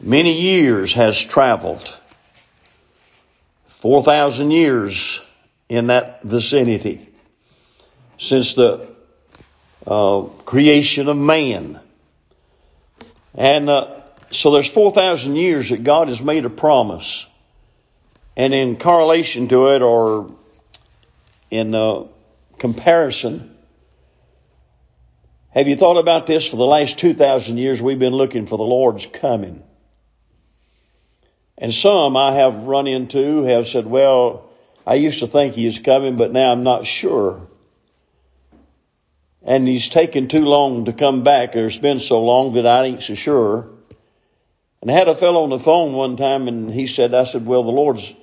many years has traveled. 4,000 years in that vicinity since the uh, creation of man. And uh, so there's 4,000 years that God has made a promise. And in correlation to it, or in uh, comparison, have you thought about this? For the last 2,000 years, we've been looking for the Lord's coming. And some I have run into have said, well, I used to think he is coming, but now I'm not sure. And he's taken too long to come back, or it's been so long that I ain't so sure. And I had a fellow on the phone one time and he said, I said, well, the Lord's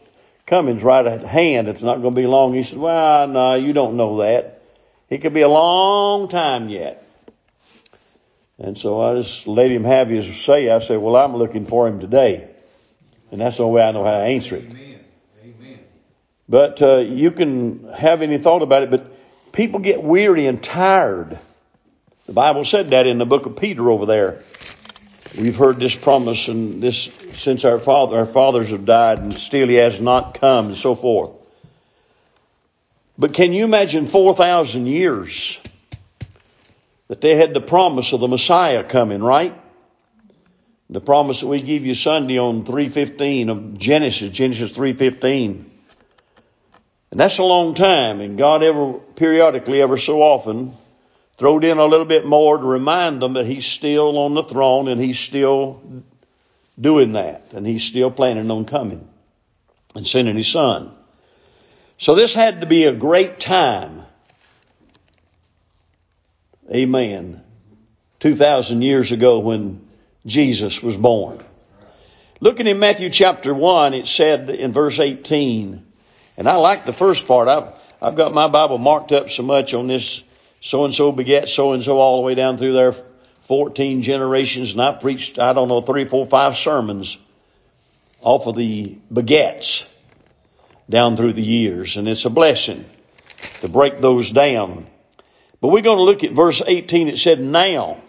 coming's right at hand. It's not going to be long. He said, well, no, you don't know that. It could be a long time yet. And so I just let him have his say. I said, well, I'm looking for him today. And that's the only way I know how to answer it. Amen. Amen. But uh, you can have any thought about it, but people get weary and tired. The Bible said that in the book of Peter over there. We've heard this promise and this since our father, our fathers have died and still he has not come and so forth. But can you imagine 4,000 years that they had the promise of the Messiah coming, right? The promise that we give you Sunday on 315 of Genesis, Genesis 315. And that's a long time and God ever, periodically, ever so often, throwed in a little bit more to remind them that he's still on the throne and he's still doing that and he's still planning on coming and sending his son. So this had to be a great time. Amen. 2,000 years ago when Jesus was born. Looking in Matthew chapter 1, it said in verse 18, and I like the first part. I've, I've got my Bible marked up so much on this so and so begat so and so all the way down through there 14 generations and I preached, I don't know, three, four, five sermons off of the begets down through the years. And it's a blessing to break those down. But we're going to look at verse 18. It said, now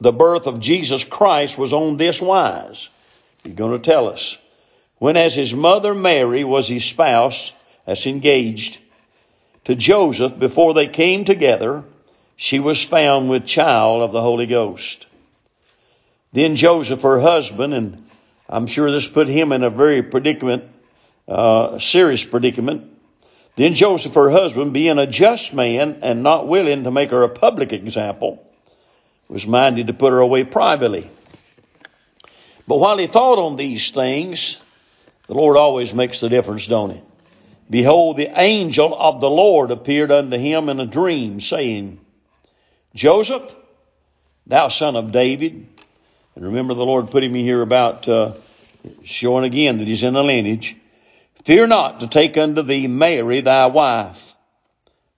the birth of Jesus Christ was on this wise. He's going to tell us. When as his mother Mary was his spouse, as engaged to Joseph before they came together, she was found with child of the Holy Ghost. Then Joseph, her husband, and I'm sure this put him in a very predicament, uh, serious predicament. Then Joseph, her husband, being a just man and not willing to make her a public example, was minded to put her away privately. But while he thought on these things, the Lord always makes the difference, don't he? Behold, the angel of the Lord appeared unto him in a dream, saying, Joseph, thou son of David. And remember, the Lord putting me here about uh, showing again that he's in a lineage. Fear not to take unto thee Mary thy wife,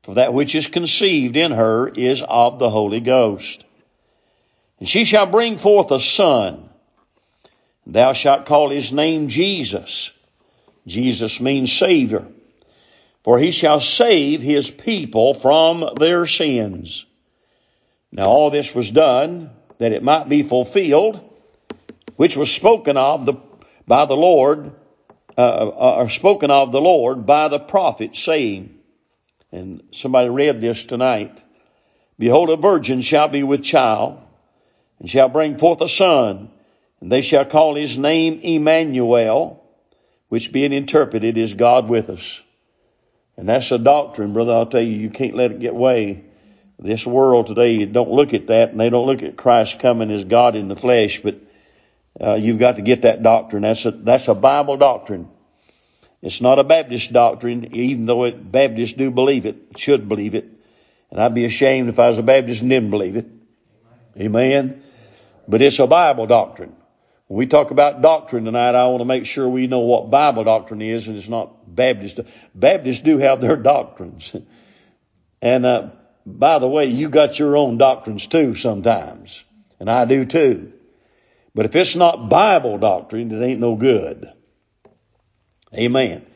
for that which is conceived in her is of the Holy Ghost. And she shall bring forth a son. Thou shalt call his name Jesus. Jesus means Savior. For he shall save his people from their sins. Now all this was done that it might be fulfilled, which was spoken of the, by the Lord, uh, uh, or spoken of the Lord by the prophet, saying, and somebody read this tonight, Behold, a virgin shall be with child, and shall bring forth a son, and they shall call his name Emmanuel, which being interpreted is God with us. And that's a doctrine, brother. I'll tell you, you can't let it get away this world today don't look at that and they don't look at Christ coming as God in the flesh, but uh, you've got to get that doctrine. That's a, that's a Bible doctrine. It's not a Baptist doctrine, even though it, Baptists do believe it, should believe it. And I'd be ashamed if I was a Baptist and didn't believe it. Amen. But it's a Bible doctrine. When we talk about doctrine tonight, I want to make sure we know what Bible doctrine is and it's not Baptist. Baptists do have their doctrines. And, uh, by the way, you got your own doctrines too sometimes. And I do too. But if it's not Bible doctrine, it ain't no good. Amen.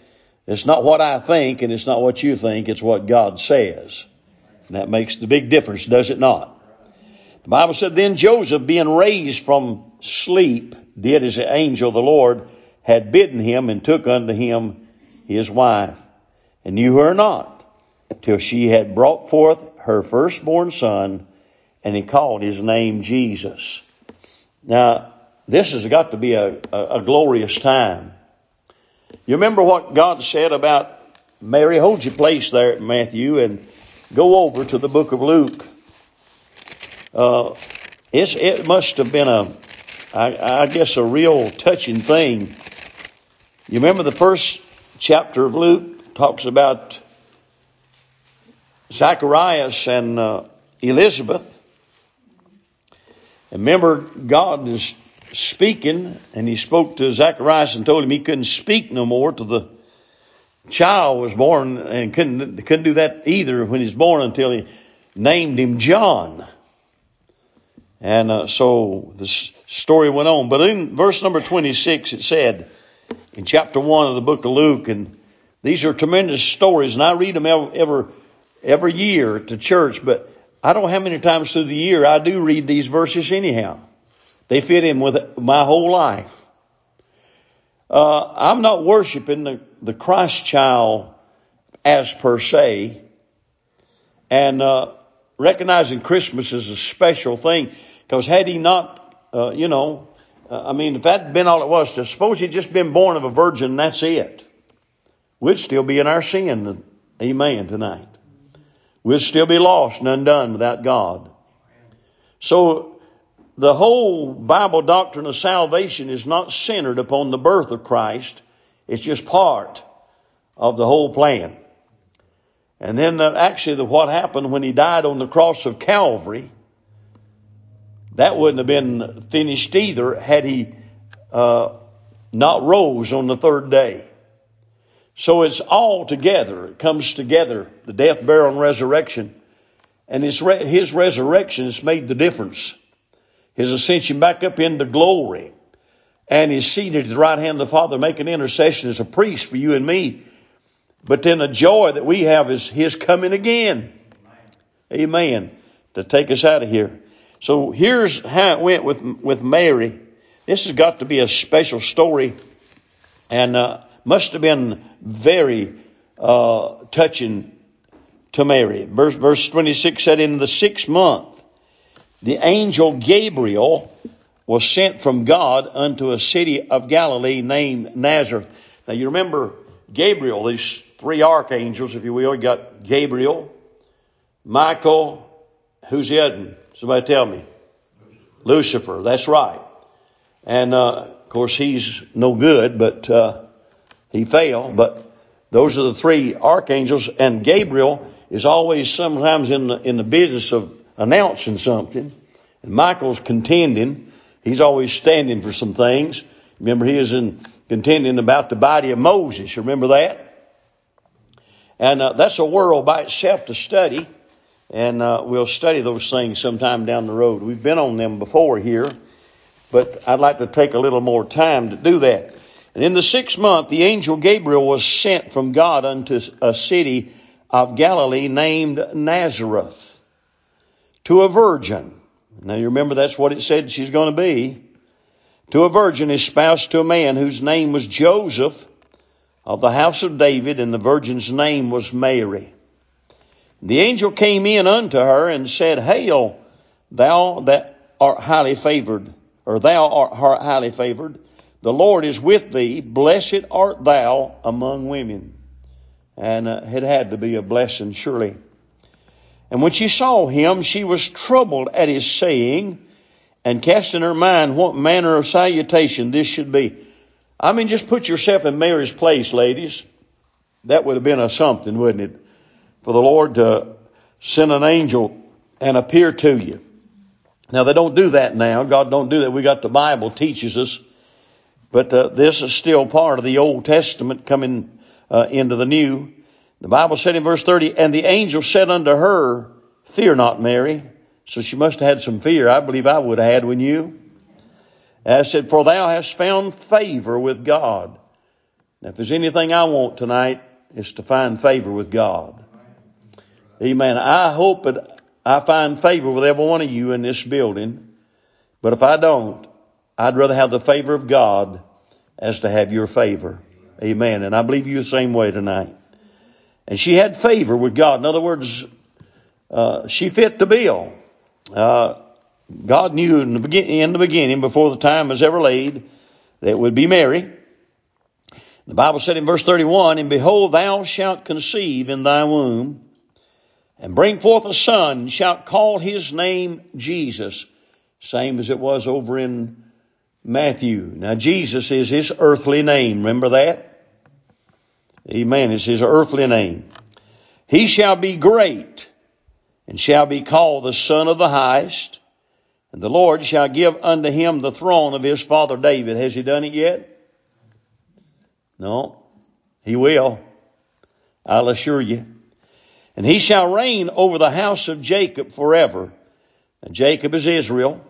It's not what I think and it's not what you think, it's what God says. And that makes the big difference, does it not? The Bible said, then Joseph being raised from sleep did as the angel of the Lord had bidden him and took unto him his wife and knew her not till she had brought forth her firstborn son and he called his name Jesus. Now, this has got to be a, a, a glorious time. You remember what God said about Mary? Hold your place there Matthew and go over to the book of Luke. Uh, it must have been a, I, I guess, a real touching thing. You remember the first chapter of Luke talks about Zacharias and uh, Elizabeth. And remember, God is speaking, and He spoke to Zacharias and told him he couldn't speak no more till the child was born, and couldn't couldn't do that either when he was born until He named him John. And uh, so the story went on. But in verse number 26, it said in chapter 1 of the book of Luke, and these are tremendous stories, and I read them ever, ever every year to church, but I don't know how many times through the year I do read these verses anyhow. They fit in with my whole life. Uh, I'm not worshiping the, the Christ child as per se, and uh, recognizing Christmas is a special thing. Because had he not, uh, you know, uh, I mean, if that had been all it was, to suppose he'd just been born of a virgin, that's it, we'd still be in our sin. Amen. Tonight. We'd still be lost and undone without God. So the whole Bible doctrine of salvation is not centered upon the birth of Christ. It's just part of the whole plan. And then uh, actually the, what happened when he died on the cross of Calvary, that wouldn't have been finished either had he uh, not rose on the third day. So it's all together. It comes together. The death, burial, and resurrection. And his, re- his resurrection has made the difference. His ascension back up into glory. And he's seated at the right hand of the Father making intercession as a priest for you and me. But then the joy that we have is his coming again. Amen. Amen. To take us out of here. So here's how it went with, with Mary. This has got to be a special story. And, uh, must have been very uh, touching to Mary. Verse, verse 26 said, In the sixth month, the angel Gabriel was sent from God unto a city of Galilee named Nazareth. Now you remember Gabriel, these three archangels, if you will. You got Gabriel, Michael, who's the other? Somebody tell me. Lucifer, that's right. And uh, of course he's no good, but uh, he failed, but those are the three archangels, and Gabriel is always sometimes in the, in the business of announcing something, and Michael's contending. He's always standing for some things. Remember, he is in contending about the body of Moses. Remember that? And uh, that's a world by itself to study, and uh, we'll study those things sometime down the road. We've been on them before here, but I'd like to take a little more time to do that. And in the sixth month, the angel Gabriel was sent from God unto a city of Galilee named Nazareth to a virgin. Now you remember that's what it said she's going to be. To a virgin espoused to a man whose name was Joseph of the house of David, and the virgin's name was Mary. The angel came in unto her and said, Hail, thou that art highly favored, or thou art highly favored. The Lord is with thee. Blessed art thou among women. And uh, it had to be a blessing, surely. And when she saw him, she was troubled at his saying, and cast in her mind what manner of salutation this should be. I mean, just put yourself in Mary's place, ladies. That would have been a something, wouldn't it? For the Lord to send an angel and appear to you. Now they don't do that now. God don't do that. We got the Bible teaches us but uh, this is still part of the Old Testament coming uh, into the New. The Bible said in verse 30, and the angel said unto her, Fear not, Mary. So she must have had some fear. I believe I would have had when you. I said, For thou hast found favor with God. Now, if there's anything I want tonight, it's to find favor with God. Amen. I hope that I find favor with every one of you in this building. But if I don't, I'd rather have the favor of God as to have your favor. Amen. And I believe you the same way tonight. And she had favor with God. In other words, uh, she fit the bill. Uh, God knew in the, begin- in the beginning, before the time was ever laid, that it would be Mary. The Bible said in verse 31, And behold, thou shalt conceive in thy womb, and bring forth a son, and shalt call his name Jesus. Same as it was over in Matthew. Now Jesus is his earthly name. Remember that? Amen. It's his earthly name. He shall be great and shall be called the Son of the Highest. And the Lord shall give unto him the throne of his father David. Has he done it yet? No. He will. I'll assure you. And he shall reign over the house of Jacob forever. And Jacob is Israel.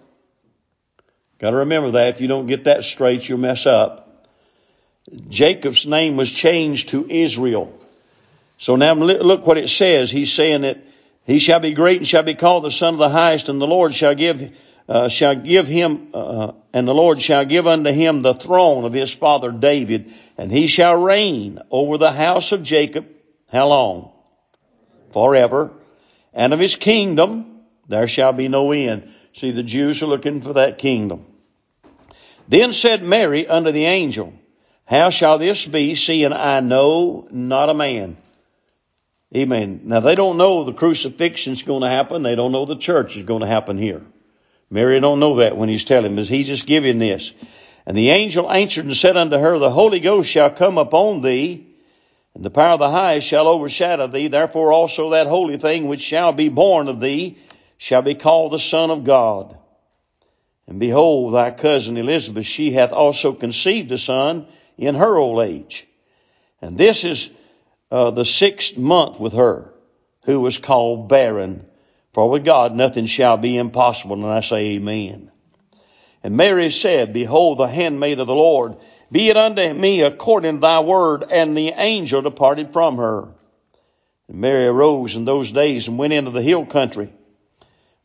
Got to remember that. If you don't get that straight, you'll mess up. Jacob's name was changed to Israel. So now look what it says. He's saying that he shall be great and shall be called the Son of the Highest, and the Lord shall give uh, shall give him, uh, and the Lord shall give unto him the throne of his father David, and he shall reign over the house of Jacob. How long? Forever. And of his kingdom there shall be no end. See, the Jews are looking for that kingdom. Then said Mary unto the angel, How shall this be, seeing I know not a man? Amen. Now they don't know the crucifixion is going to happen. They don't know the church is going to happen here. Mary don't know that when he's telling, but he's just giving this. And the angel answered and said unto her, The Holy Ghost shall come upon thee, and the power of the highest shall overshadow thee. Therefore also that holy thing which shall be born of thee shall be called the Son of God. And behold, thy cousin Elizabeth, she hath also conceived a son in her old age. And this is uh, the sixth month with her, who was called barren. For with God nothing shall be impossible. And I say amen. And Mary said, Behold the handmaid of the Lord. Be it unto me according to thy word. And the angel departed from her. And Mary arose in those days and went into the hill country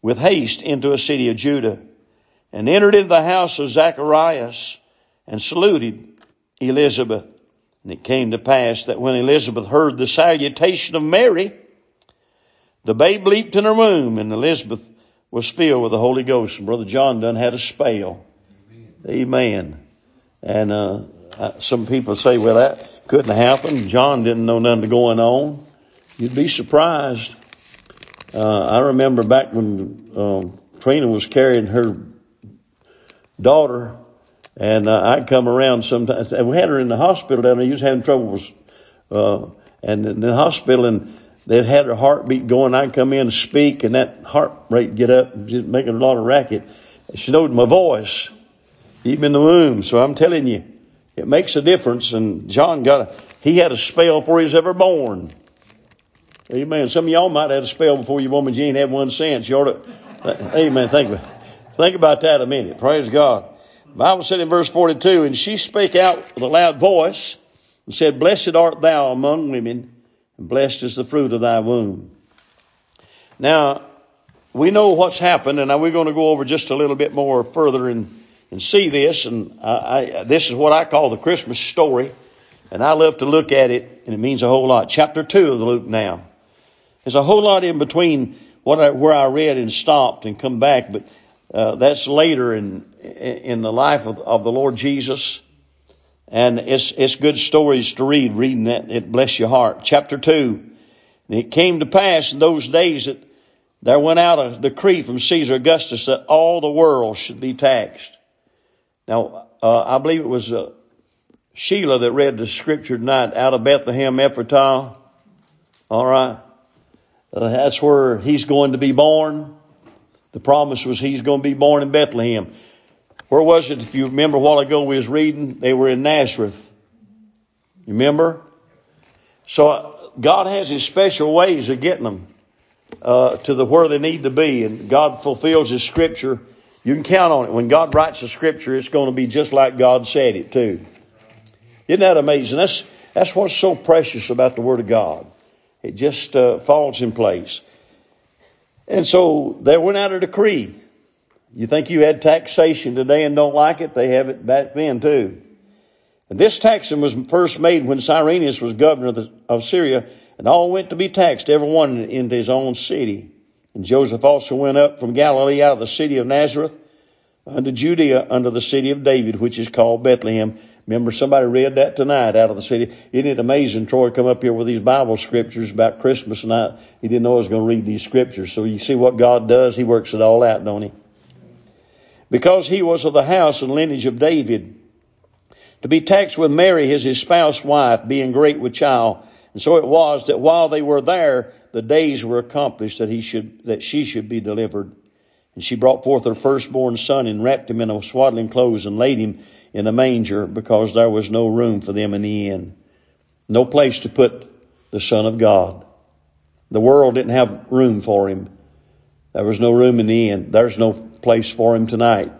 with haste into a city of Judah and entered into the house of Zacharias and saluted Elizabeth. And it came to pass that when Elizabeth heard the salutation of Mary, the babe leaped in her womb, and Elizabeth was filled with the Holy Ghost. And Brother John done had a spell. Amen. Amen. And uh, some people say, well, that couldn't happen. John didn't know nothing going on. You'd be surprised. Uh, I remember back when um, Trina was carrying her daughter, and uh, I'd come around sometimes. And We had her in the hospital down there. She was having trouble with, uh, and in the hospital, and they had her heartbeat going. I'd come in and speak, and that heart rate get up, making a lot of racket. She knowed my voice, even in the womb. So I'm telling you, it makes a difference. And John got a, he had a spell before he was ever born. Amen. Some of y'all might have had a spell before you but you ain't had one since. You ought to, amen. Think about, think about that a minute. Praise God. Bible said in verse 42, and she spake out with a loud voice and said, Blessed art thou among women and blessed is the fruit of thy womb. Now, we know what's happened, and now we're going to go over just a little bit more further and, and see this. And I, I, this is what I call the Christmas story, and I love to look at it, and it means a whole lot. Chapter two of the Luke now. There's a whole lot in between what I, where I read and stopped and come back, but uh, that's later in in the life of, of the Lord Jesus. And it's, it's good stories to read, reading that, it bless your heart. Chapter 2. And it came to pass in those days that there went out a decree from Caesar Augustus that all the world should be taxed. Now, uh, I believe it was uh, Sheila that read the scripture tonight out of Bethlehem Ephratah. All right. Uh, that's where he's going to be born. The promise was he's going to be born in Bethlehem. Where was it? If you remember a while ago we was reading, they were in Nazareth. You remember? So uh, God has His special ways of getting them uh, to the where they need to be, and God fulfills His Scripture. You can count on it. When God writes the Scripture, it's going to be just like God said it too. Isn't that amazing? That's that's what's so precious about the Word of God. It just uh, falls in place. And so there went out a decree You think you had taxation today and don't like it? They have it back then too. And this taxing was first made when Cyrenius was governor of, the, of Syria, and all went to be taxed, every one into his own city. And Joseph also went up from Galilee out of the city of Nazareth unto Judea unto the city of David, which is called Bethlehem. Remember, somebody read that tonight out of the city. Isn't it amazing? Troy come up here with these Bible scriptures about Christmas, and I, he didn't know I was going to read these scriptures. So you see what God does? He works it all out, don't he? Because he was of the house and lineage of David, to be taxed with Mary, his espoused wife, being great with child. And so it was that while they were there, the days were accomplished that he should, that she should be delivered. And she brought forth her firstborn son and wrapped him in a swaddling clothes and laid him in a manger because there was no room for them in the inn. No place to put the son of God. The world didn't have room for him. There was no room in the inn. There's no place for him tonight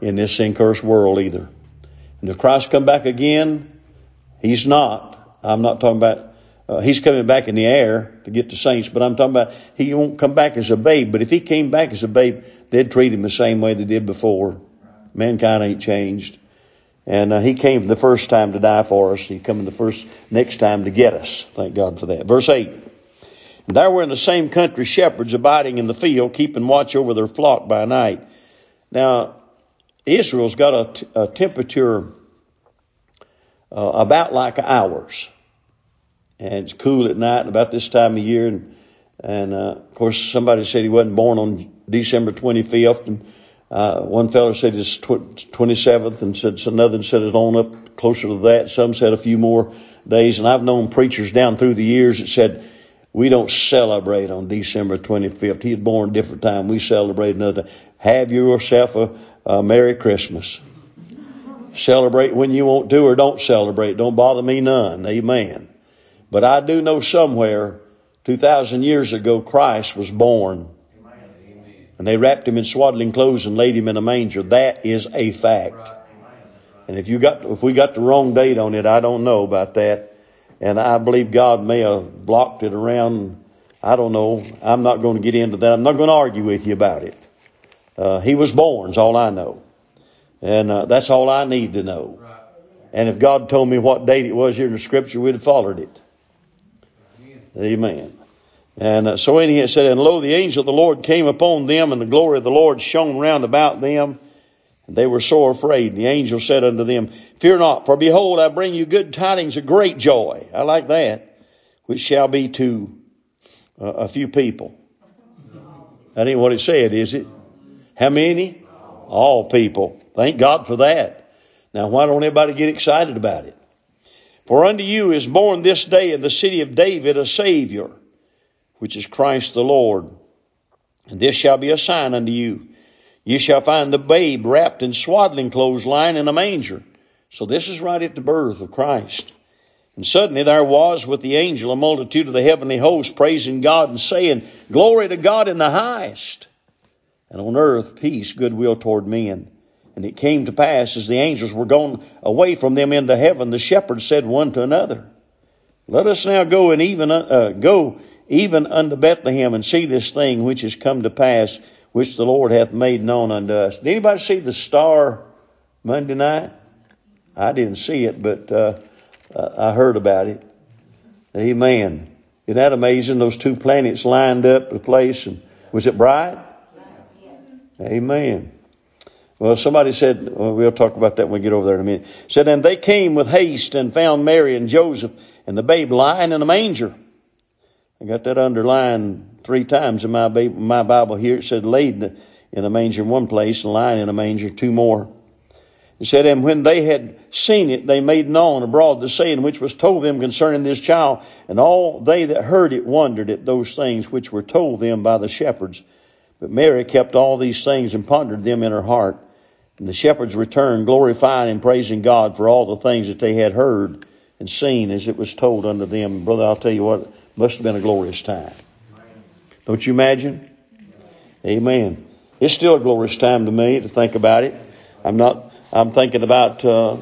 in this sin cursed world either. And if Christ come back again, he's not. I'm not talking about uh, he's coming back in the air to get the saints, but I'm talking about he won't come back as a babe. But if he came back as a babe, they'd treat him the same way they did before. Mankind ain't changed. And uh, he came the first time to die for us. He coming the first next time to get us. Thank God for that. Verse eight. There were in the same country shepherds abiding in the field, keeping watch over their flock by night. Now, Israel's got a, t- a temperature uh, about like ours and it's cool at night about this time of year. And, and uh, of course, somebody said he wasn't born on December 25th, and uh, one fellow said it's tw- 27th, and said another said it's on up closer to that. Some said a few more days, and I've known preachers down through the years that said we don't celebrate on December 25th. He was born a different time. We celebrate another. Have yourself a, a Merry Christmas. Celebrate when you want to, or don't celebrate. Don't bother me none. Amen. But I do know somewhere, 2,000 years ago, Christ was born. And they wrapped him in swaddling clothes and laid him in a manger. That is a fact. And if you got, if we got the wrong date on it, I don't know about that. And I believe God may have blocked it around. I don't know. I'm not going to get into that. I'm not going to argue with you about it. Uh, he was born, is all I know. And uh, that's all I need to know. And if God told me what date it was here in the scripture, we'd have followed it. Amen. And uh, so he said, And lo, the angel of the Lord came upon them, and the glory of the Lord shone round about them. And they were sore afraid. And the angel said unto them, Fear not, for behold, I bring you good tidings of great joy. I like that. Which shall be to uh, a few people. That ain't what it said, is it? How many? All people. Thank God for that. Now, why don't everybody get excited about it? For unto you is born this day in the city of David a Savior, which is Christ the Lord. And this shall be a sign unto you. You shall find the babe wrapped in swaddling clothes lying in a manger. So this is right at the birth of Christ. And suddenly there was with the angel a multitude of the heavenly host praising God and saying, Glory to God in the highest. And on earth peace, goodwill toward men. And it came to pass as the angels were gone away from them into heaven, the shepherds said one to another, Let us now go and even uh, go even unto Bethlehem and see this thing which has come to pass, which the Lord hath made known unto us. Did anybody see the star Monday night? I didn't see it, but uh, I heard about it. Amen. Isn't that amazing? Those two planets lined up the place, and was it bright? Amen. Well, somebody said, well, we'll talk about that when we get over there in a minute. Said, and they came with haste and found Mary and Joseph and the babe lying in a manger. I got that underlined three times in my, my Bible here. It said laid in a manger in one place and lying in a manger two more. It said, and when they had seen it, they made known abroad the saying which was told them concerning this child. And all they that heard it wondered at those things which were told them by the shepherds. But Mary kept all these things and pondered them in her heart. And the shepherds returned, glorifying and praising God for all the things that they had heard and seen as it was told unto them. Brother, I'll tell you what, it must have been a glorious time. Don't you imagine? Amen. It's still a glorious time to me to think about it. I'm not, I'm thinking about uh,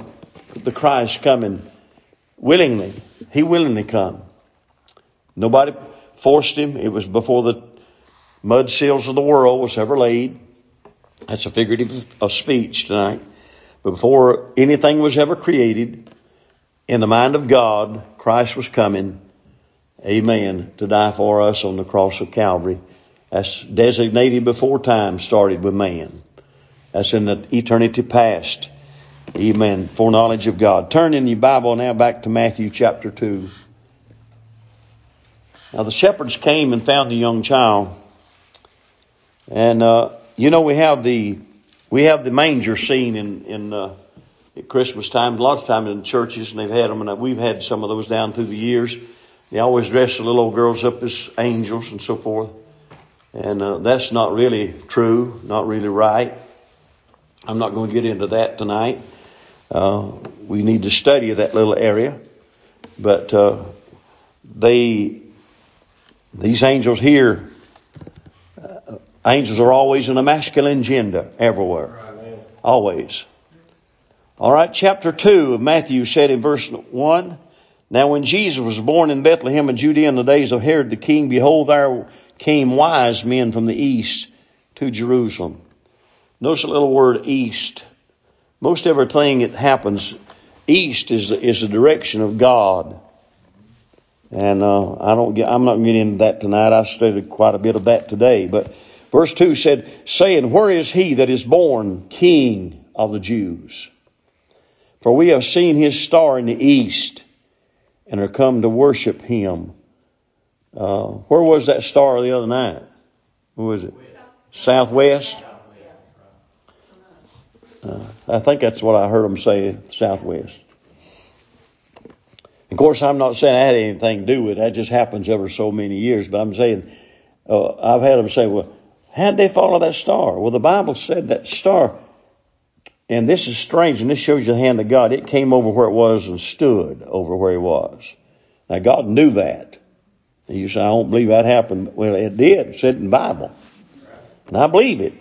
the Christ coming willingly. He willingly come. Nobody forced him. It was before the mud seals of the world was ever laid. That's a figurative of speech tonight. But before anything was ever created, in the mind of God, Christ was coming, amen, to die for us on the cross of Calvary. That's designated before time started with man. That's in the eternity past. Amen. Foreknowledge of God. Turn in your Bible now back to Matthew chapter 2. Now the shepherds came and found the young child. And, uh, you know, we have the, we have the manger scene in, in, uh, at Christmas time. A lot of times in churches and they've had them and we've had some of those down through the years. They always dress the little old girls up as angels and so forth. And, uh, that's not really true, not really right. I'm not going to get into that tonight. Uh, we need to study that little area, but uh, they, these angels here, angels are always in a masculine gender everywhere, always. All right, chapter two of Matthew said in verse one. Now, when Jesus was born in Bethlehem in Judea in the days of Herod the king, behold, there came wise men from the east to Jerusalem. Notice a little word east. Most everything that happens east is is the direction of God. And uh, I don't get, I'm not getting into that tonight. I studied quite a bit of that today. But verse two said, saying, "Where is he that is born King of the Jews? For we have seen his star in the east, and are come to worship him." Uh, where was that star the other night? Who was it? Southwest. Uh, I think that's what I heard them say, Southwest. Of course, I'm not saying I had anything to do with it. That just happens every so many years. But I'm saying, uh, I've had them say, well, how'd they follow that star? Well, the Bible said that star, and this is strange, and this shows you the hand of God. It came over where it was and stood over where he was. Now, God knew that. You say, I don't believe that happened. Well, it did. It said in the Bible. And I believe it.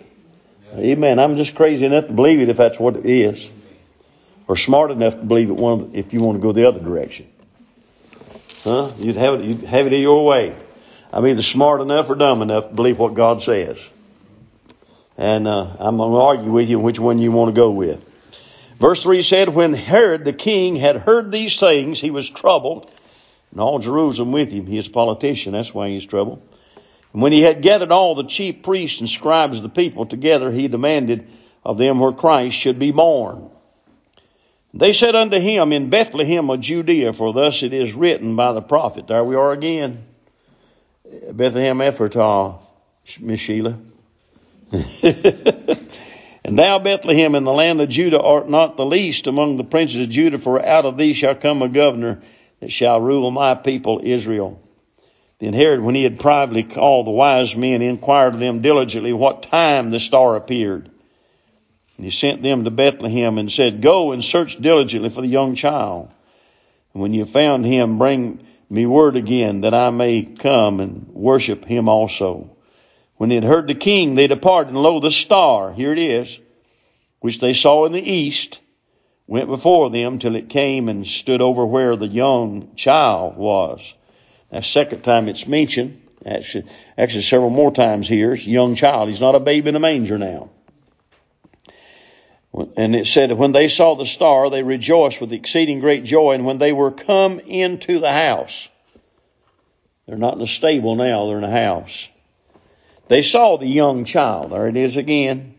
Amen. I'm just crazy enough to believe it if that's what it is. Or smart enough to believe it one if you want to go the other direction. Huh? You'd have it, you'd have it your way. I'm either smart enough or dumb enough to believe what God says. And uh, I'm going to argue with you which one you want to go with. Verse 3 said, When Herod the king had heard these things, he was troubled, and all Jerusalem with him. He is a politician, that's why he's troubled. And when he had gathered all the chief priests and scribes of the people together, he demanded of them where Christ should be born. They said unto him, In Bethlehem of Judea, for thus it is written by the prophet. There we are again. Bethlehem Ephratah, uh, Miss Sheila. and thou, Bethlehem, in the land of Judah, art not the least among the princes of Judah, for out of thee shall come a governor that shall rule my people Israel. Then Herod, when he had privately called the wise men, inquired of them diligently what time the star appeared. And he sent them to Bethlehem and said, Go and search diligently for the young child. And when you found him, bring me word again that I may come and worship him also. When they had heard the king, they departed, and lo, the star, here it is, which they saw in the east, went before them till it came and stood over where the young child was. That's second time it's mentioned. Actually, actually several more times here. It's young child. He's not a babe in a manger now. And it said, when they saw the star, they rejoiced with exceeding great joy. And when they were come into the house, they're not in a stable now, they're in a house. They saw the young child. There it is again.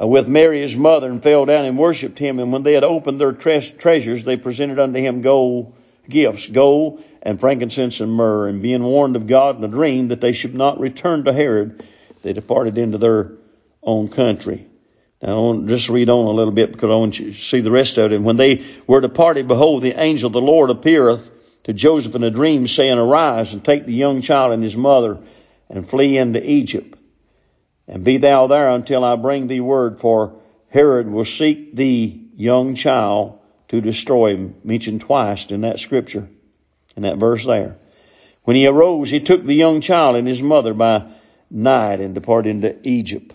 Uh, with Mary his mother and fell down and worshipped him. And when they had opened their tre- treasures, they presented unto him gold gifts, gold and frankincense and myrrh, and being warned of God in a dream that they should not return to Herod, they departed into their own country. I want just read on a little bit because I want you to see the rest of it. And when they were departed, behold, the angel of the Lord appeareth to Joseph in a dream, saying, Arise and take the young child and his mother and flee into Egypt. And be thou there until I bring thee word, for Herod will seek thee, young child, to destroy him, mentioned twice in that scripture, in that verse there. When he arose, he took the young child and his mother by night and departed into Egypt.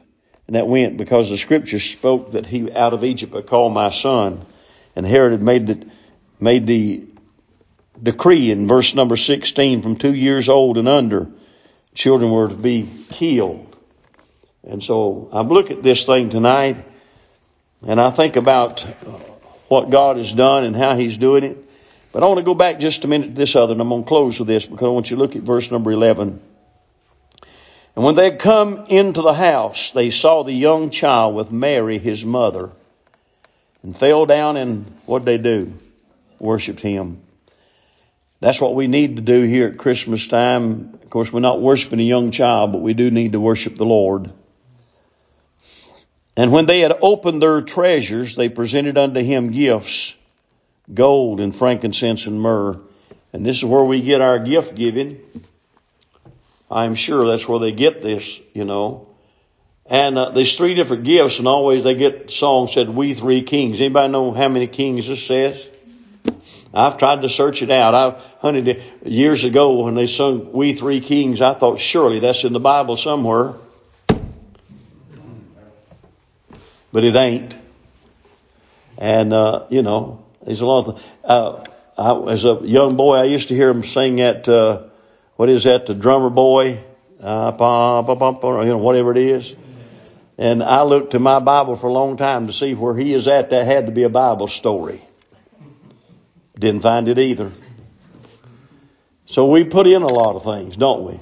And that went because the scripture spoke that he out of Egypt I called my son. And Herod made the, made the decree in verse number 16 from two years old and under, children were to be killed. And so I look at this thing tonight and I think about what God has done and how He's doing it. But I want to go back just a minute to this other, and I'm going to close with this because I want you to look at verse number 11. And when they had come into the house, they saw the young child with Mary, his mother, and fell down and what they do? Worshipped him. That's what we need to do here at Christmas time. Of course, we're not worshiping a young child, but we do need to worship the Lord. And when they had opened their treasures, they presented unto him gifts, gold and frankincense and myrrh. And this is where we get our gift giving. I'm sure that's where they get this, you know. And uh, there's three different gifts, and always they get the song said, "We three kings." Anybody know how many kings this says? I've tried to search it out. I hunted it years ago when they sung "We Three Kings." I thought surely that's in the Bible somewhere, but it ain't. And uh, you know, there's a lot of. Uh, I, as a young boy, I used to hear them sing at uh, what is that? The drummer boy, uh, bah, bah, bah, you know, whatever it is. And I looked to my Bible for a long time to see where he is at. That had to be a Bible story. Didn't find it either. So we put in a lot of things, don't we?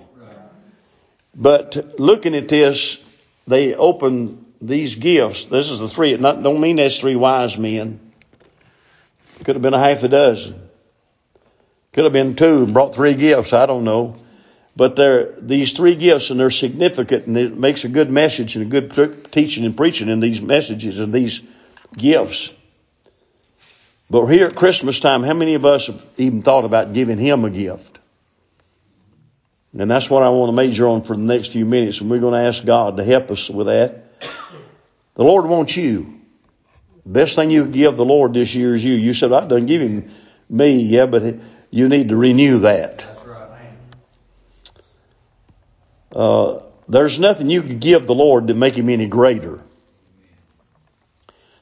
But looking at this, they open these gifts. This is the three. Not, don't mean that's three wise men. Could have been a half a dozen. Could have been two and brought three gifts. I don't know. But they're these three gifts and they're significant and it makes a good message and a good teaching and preaching in these messages and these gifts. But here at Christmas time, how many of us have even thought about giving Him a gift? And that's what I want to major on for the next few minutes, and we're going to ask God to help us with that. The Lord wants you. The best thing you give the Lord this year is you. You said, I done give Him me, yeah, but you need to renew that. Uh, there's nothing you could give the Lord to make Him any greater.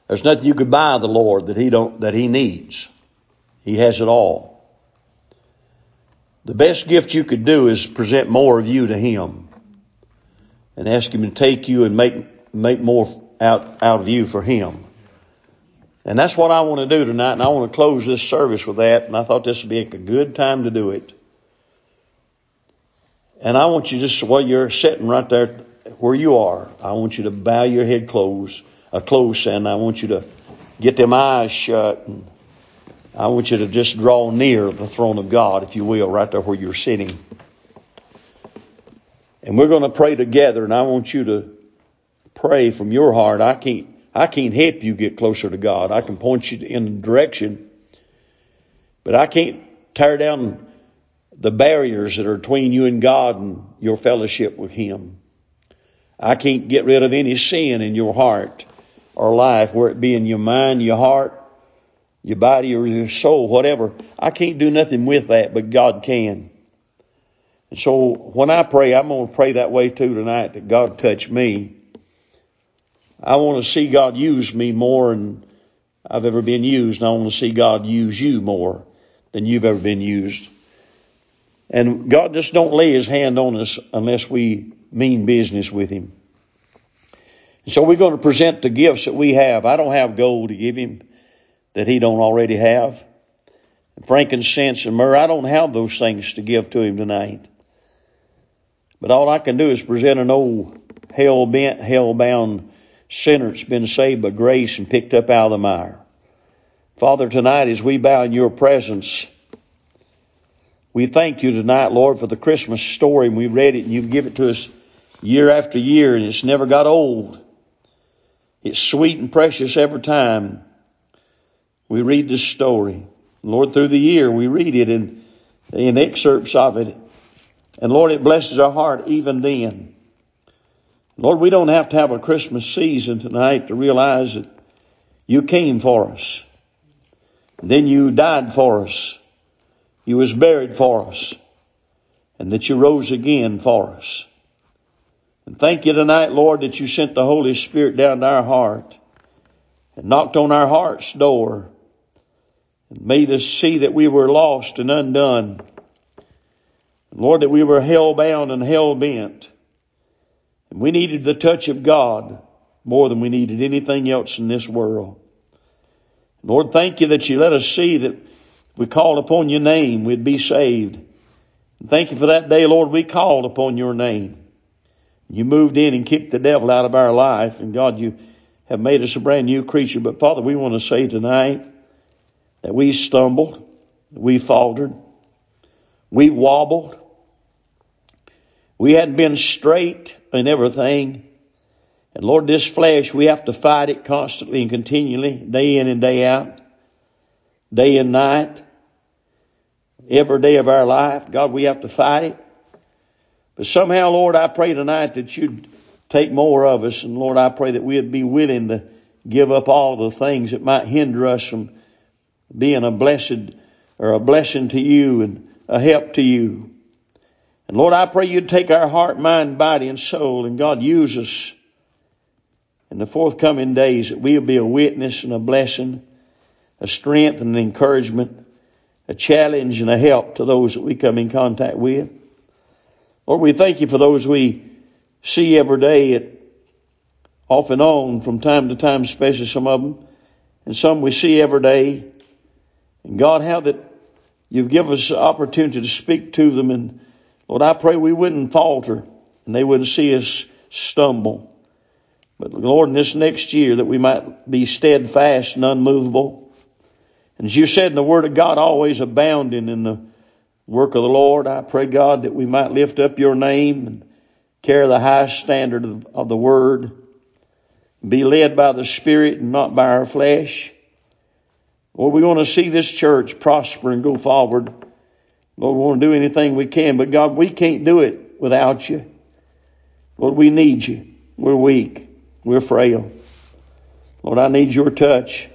There's nothing you could buy the Lord that he don't, that he needs. He has it all. The best gift you could do is present more of you to him and ask him to take you and make, make more out, out of you for him. And that's what I want to do tonight, and I want to close this service with that, and I thought this would be a good time to do it. And I want you just, while you're sitting right there where you are, I want you to bow your head close uh, close, and I want you to get them eyes shut. And I want you to just draw near the throne of God, if you will, right there where you're sitting. And we're going to pray together, and I want you to pray from your heart. I can't, I can't help you get closer to God. I can point you in direction, but I can't tear down the barriers that are between you and God and your fellowship with Him. I can't get rid of any sin in your heart or life, where it be in your mind, your heart, your body, or your soul, whatever. I can't do nothing with that, but God can. And so when I pray, I'm going to pray that way too tonight that God touch me. I want to see God use me more than I've ever been used. And I want to see God use you more than you've ever been used. And God just don't lay his hand on us unless we mean business with him. So we're going to present the gifts that we have. I don't have gold to give him that he don't already have. Frankincense and myrrh, I don't have those things to give to him tonight. But all I can do is present an old hell bent, hell bound sinner that's been saved by grace and picked up out of the mire. Father, tonight as we bow in your presence, we thank you tonight, Lord, for the Christmas story and we read it and you give it to us year after year and it's never got old. It's sweet and precious every time we read this story. Lord, through the year we read it in, in excerpts of it. And Lord, it blesses our heart even then. Lord, we don't have to have a Christmas season tonight to realize that you came for us. Then you died for us. You was buried for us. And that you rose again for us. And thank you tonight, Lord, that you sent the Holy Spirit down to our heart and knocked on our heart's door and made us see that we were lost and undone. Lord, that we were hell bound and hell bent. And we needed the touch of God more than we needed anything else in this world. Lord, thank you that you let us see that we called upon your name, we'd be saved. And thank you for that day, Lord, we called upon your name. You moved in and kicked the devil out of our life. And God, you have made us a brand new creature. But Father, we want to say tonight that we stumbled, we faltered, we wobbled, we hadn't been straight in everything. And Lord, this flesh, we have to fight it constantly and continually, day in and day out, day and night, every day of our life. God, we have to fight it. But somehow, Lord, I pray tonight that you'd take more of us. And Lord, I pray that we'd be willing to give up all the things that might hinder us from being a blessed or a blessing to you and a help to you. And Lord, I pray you'd take our heart, mind, body, and soul, and God use us in the forthcoming days that we'll be a witness and a blessing, a strength and an encouragement, a challenge and a help to those that we come in contact with. Lord, we thank you for those we see every day at off and on from time to time, especially some of them, and some we see every day. And God, how that you've given us the opportunity to speak to them. And Lord, I pray we wouldn't falter and they wouldn't see us stumble. But Lord, in this next year that we might be steadfast and unmovable. And as you said in the Word of God, always abounding in the work of the Lord, I pray God that we might lift up your name and carry the high standard of, of the Word, be led by the Spirit and not by our flesh. Lord, we want to see this church prosper and go forward. Lord, we want to do anything we can, but God, we can't do it without you. Lord, we need you. We're weak. We're frail. Lord, I need your touch.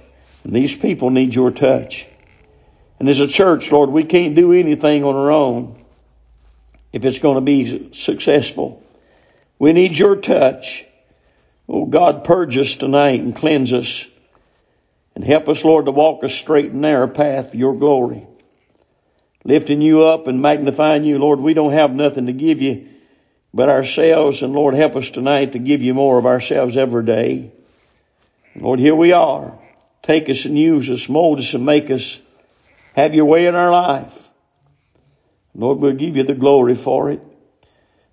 And these people need your touch. And as a church, Lord, we can't do anything on our own if it's going to be successful. We need your touch. Oh God, purge us tonight and cleanse us and help us, Lord, to walk a straight and narrow path for your glory. Lifting you up and magnifying you, Lord, we don't have nothing to give you but ourselves. And Lord, help us tonight to give you more of ourselves every day. Lord, here we are. Take us and use us, mold us and make us have your way in our life. Lord, we'll give you the glory for it.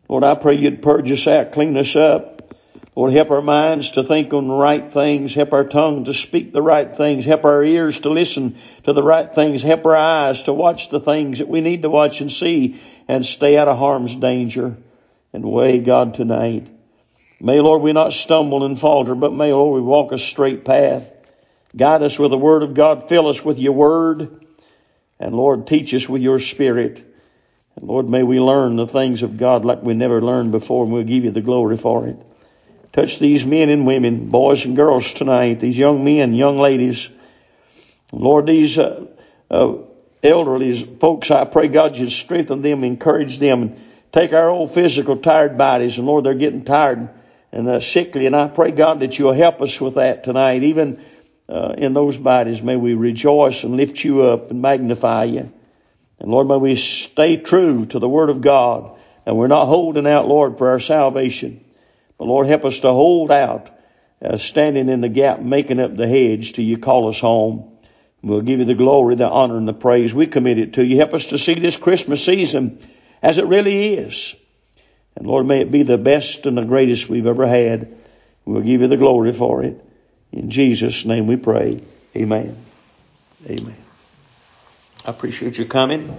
Lord, I pray you'd purge us out, clean us up. Lord, help our minds to think on the right things. Help our tongue to speak the right things. Help our ears to listen to the right things. Help our eyes to watch the things that we need to watch and see and stay out of harm's danger and way, God, tonight. May, Lord, we not stumble and falter, but may, Lord, we walk a straight path. Guide us with the Word of God. Fill us with your Word. And Lord, teach us with your Spirit. And Lord, may we learn the things of God like we never learned before, and we'll give you the glory for it. Touch these men and women, boys and girls tonight, these young men, young ladies. Lord, these uh, uh, elderly folks, I pray God you strengthen them, encourage them, and take our old physical tired bodies, and Lord, they're getting tired and uh, sickly, and I pray God that you'll help us with that tonight. Even uh, in those bodies, may we rejoice and lift you up and magnify you. And Lord, may we stay true to the Word of God, and we're not holding out, Lord, for our salvation. But Lord, help us to hold out, uh, standing in the gap, making up the hedge till you call us home. We'll give you the glory, the honor, and the praise. We commit it to you. Help us to see this Christmas season as it really is. And Lord, may it be the best and the greatest we've ever had. We'll give you the glory for it. In Jesus' name we pray. Amen. Amen. I appreciate you coming.